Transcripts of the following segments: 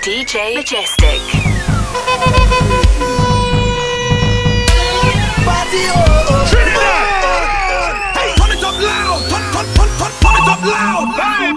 DJ Majestic. Party, oh, oh, oh. turn it up loud! Turn, turn, turn, turn, turn it up loud! Hey,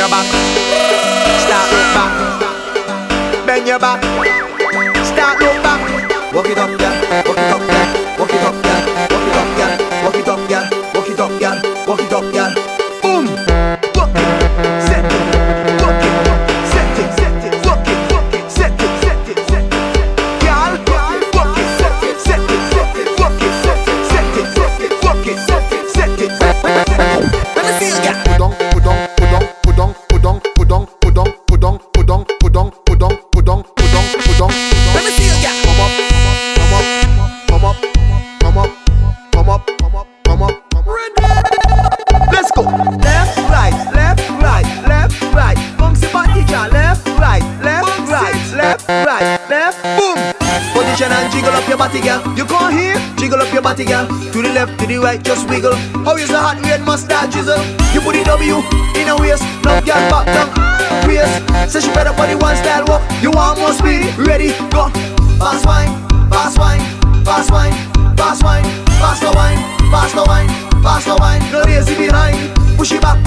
Your back. Start look back. Bend your back. Start look back. Walk it up, girl. Walk it up, girl. Fast wine, faster wine, faster wine, faster wine. No lazy behind. Push it back,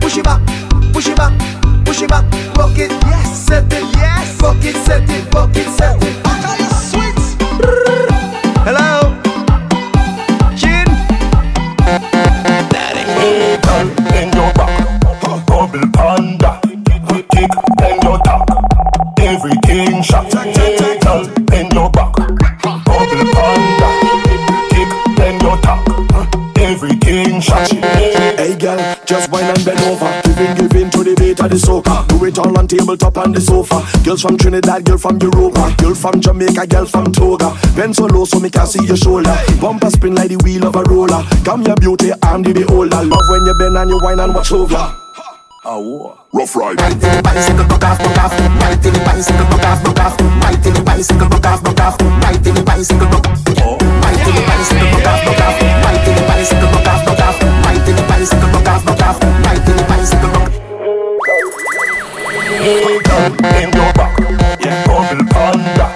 push it back, push it back, push it back. Rock it, yes, set it, yes. Rock it, set it, rock it, set it. Tabletop on the sofa. Girls from Trinidad, girl from Europa. Girl from Jamaica, girl from Toga. Bend so low so me can see your shoulder. Bumper spin like the wheel of a roller. Come your beauty, I'm the beholder. Love when you bend and you wine and watch over. Rough ride. The bicycle, buck off, buck off. The bicycle, buck off, buck off. The bicycle, buck off, buck off. The bicycle, Right in the bicycle, buck off, buck off. The bicycle, Bend your back. Bubble panda.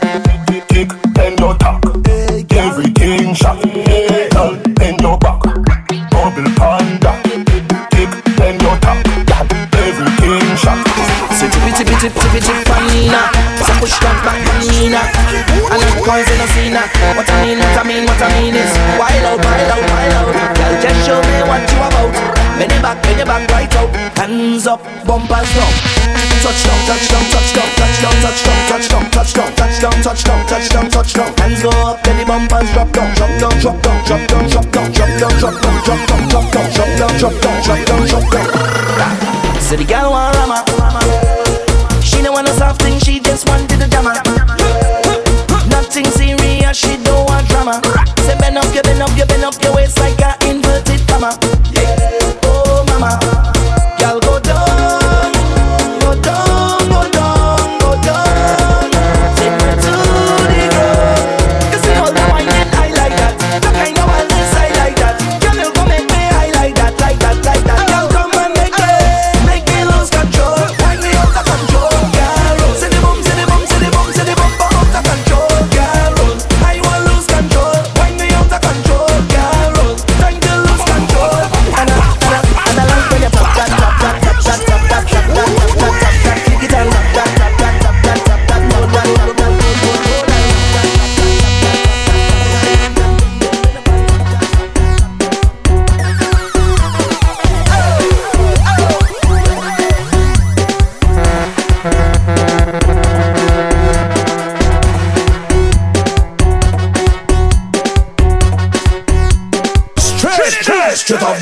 Top. Everything shot. Your back. Bubble panda. Top. Everything shot. Push that back scene What I mean, what I mean, what I mean is Wild out, wild out, wild out Girl, just show me what you about back, back right out Hands up, bumpers down Touchdown, touchdown, touchdown, touchdown, touchdown, touchdown, touchdown, touchdown, touchdown, touchdown, touchdown Hands go up, then the bumpers drop down Drop down, drop down, drop down, drop down Drop down, drop down, drop down, drop down Drop down, drop down, drop down, drop down so the girl want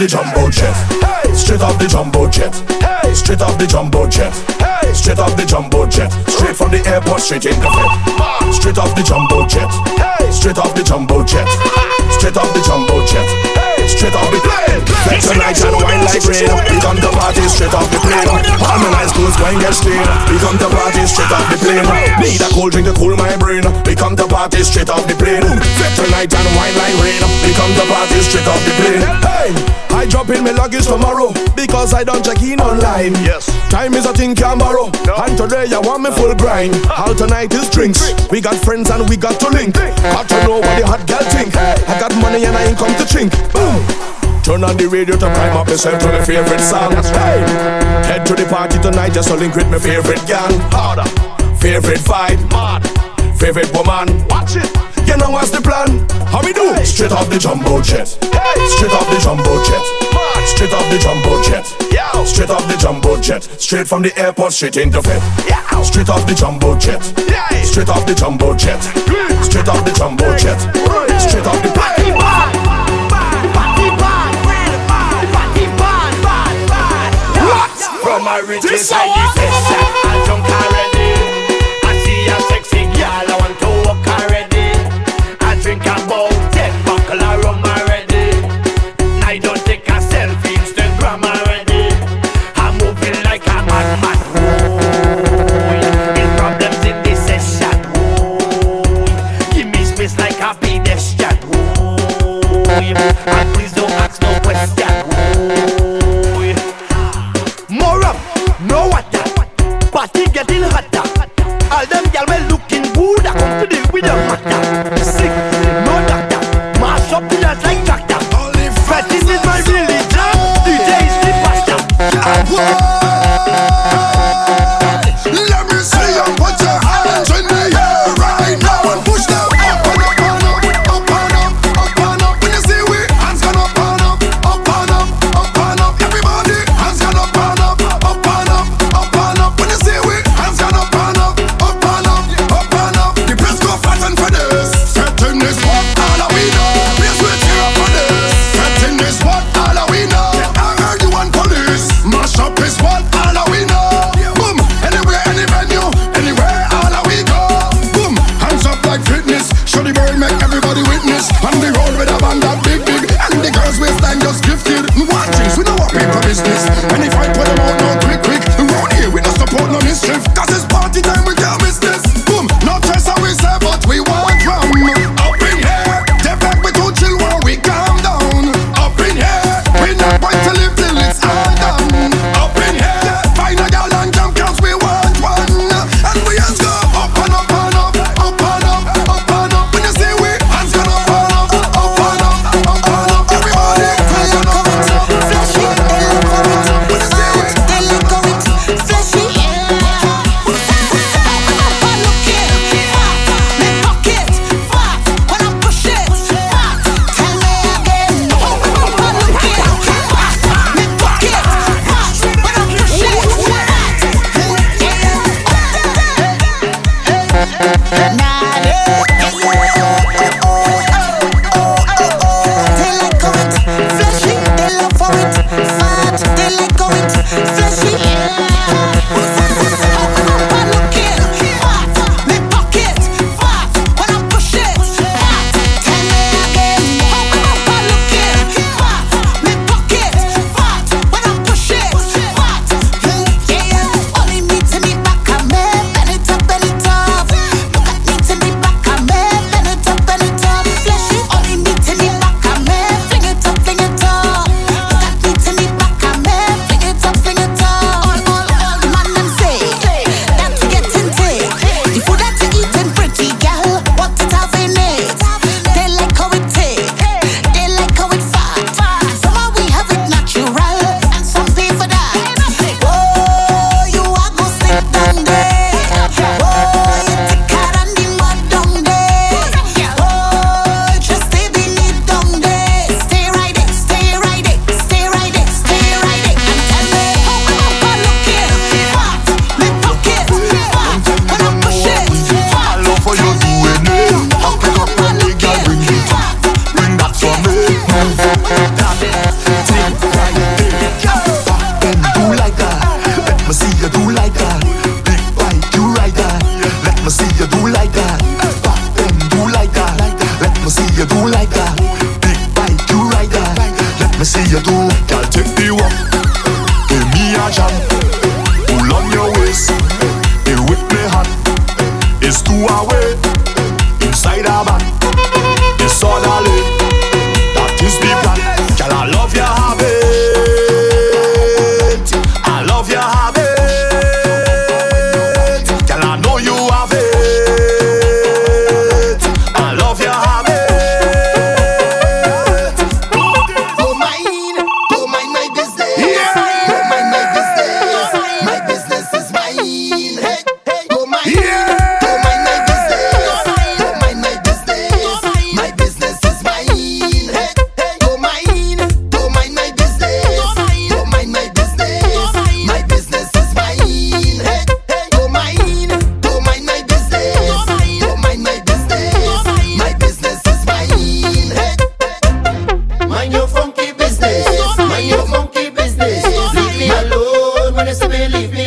the jumbo jet. Straight off the jumbo jet. Harmonize goes wine get stain. We come to party straight off the plane. Need a cold drink to cool my brain. We come to party straight off the plane. Flex tonight and wine like rain. We come to party straight off the plane. Hey, I drop in my luggage tomorrow because I don't check in online. Yes. Time is a thing can borrow. And today I want me full grind. Uh. All tonight is drinks. We got friends and we got to link. Got to know what the hot girl think. Uh. I got money and I ain't come to drink Boom. Turn on the radio to prime up yourself to my favorite song. Hey. Head to the party tonight just to link with my favorite gang. Harder. Favorite vibe. Mad. Favorite woman. Watch it. You know what's the plan? How we do? Straight off the jumbo jet. Hey. Straight off the jumbo jet. Mad. Straight off the jumbo jet. Yeah. Straight off the jumbo jet. Straight from the airport straight into bed. Yeah. Straight off the jumbo jet. Yeah. Straight off the jumbo jet. Straight off the jumbo jet. Straight off the my riches session I honestly believe me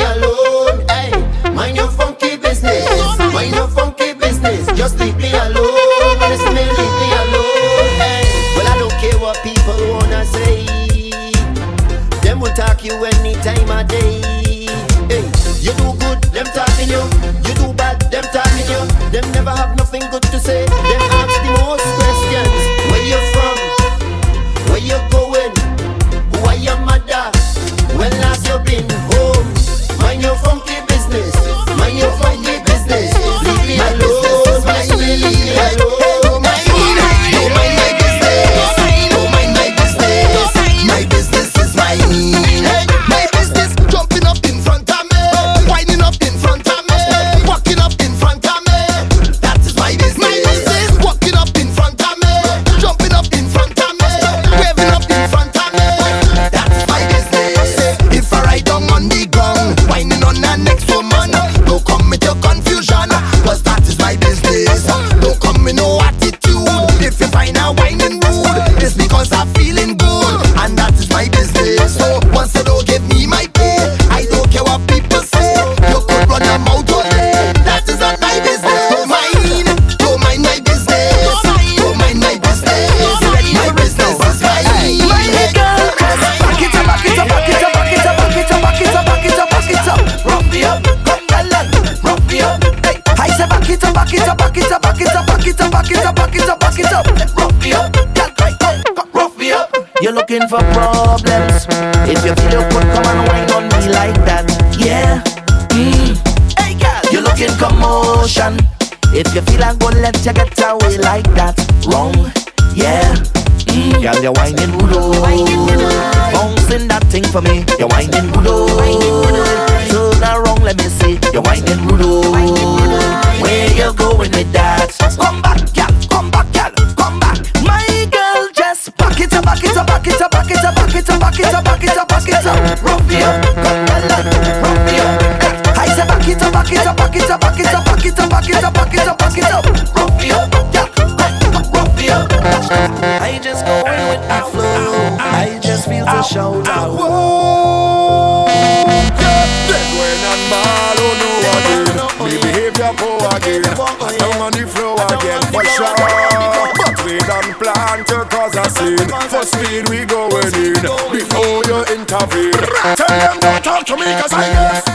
us down on the floor again for sure. But we don't plan to cause a scene. For speed we going in before you intervene. Tell them don't talk to me 'cause I guess.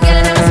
gonna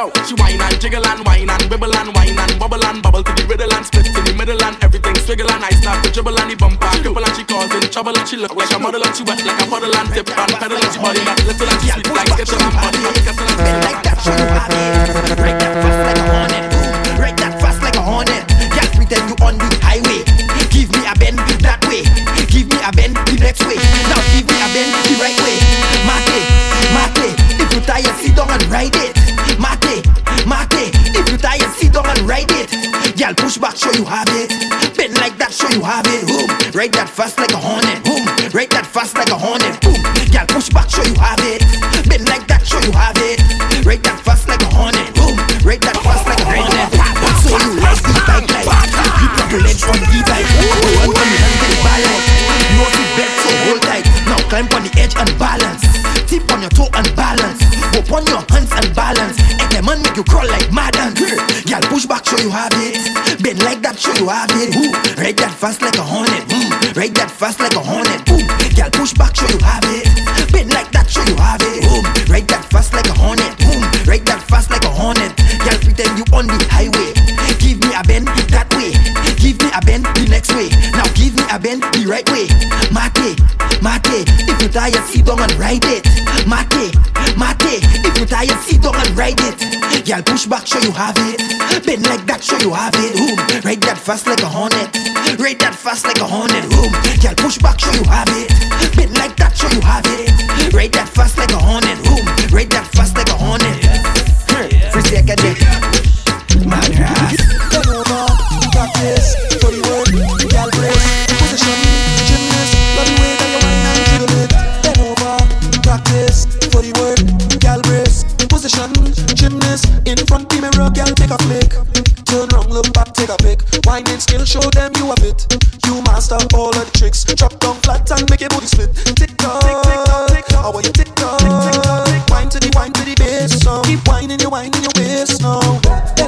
yo, she whine and jiggle and whine and wibble and whine and bubble and bubble to the riddle and split to the middle and everything swiggle and I snap the dribble and the bumper Couple and she causing trouble and she look like a model and she wet like a puddle and dip and pedal and she body that little and she sweet like it's a body. Like that, she body. Girl, push back, show you have it. Bend like that, show you have it. Boom, ride that fast like a hornet. Boom, ride that fast like a hornet. Boom, girl, push back, show you have it. and balance. Go on your hands and balance. And the man make you crawl like mad and Y'all push back, show you have it. Bend like that, show you have it. Ooh, ride that fast like a hornet. Mm, ride that fast like a hornet. Ooh, y'all push back, show you have it. Bend like that, show you have it. Boom, ride that fast like a hornet. Boom, ride that fast like a hornet. Y'all pretend you on the highway. Give me a bend that way. Give me a bend the next way. Now bend the right way. Mate, mate, if you tired, see down and ride it. Mate, mate, if you tired, see down and ride it. Y'all push back, show you have it. Bend like that, show you have it. Boom, ride that fast like a hornet. Ride that fast like a hornet. Boom, y'all push back, show you have it. Bend like that, show you have it. Ride that fast like a hornet. Boom, ride that fast like a hornet. In front the mirror, girl, take a flick. Turn round, look back, take a pic. Wine and skill, show them you have it. You master all of the tricks. Drop down flat and make your booty split. Tick tock, tick tock, tick tock. How are you tick tock? Wine to the wine to the bass. So keep whining, you whining your bass now.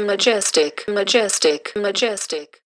Majestic, Majestic, Majestic.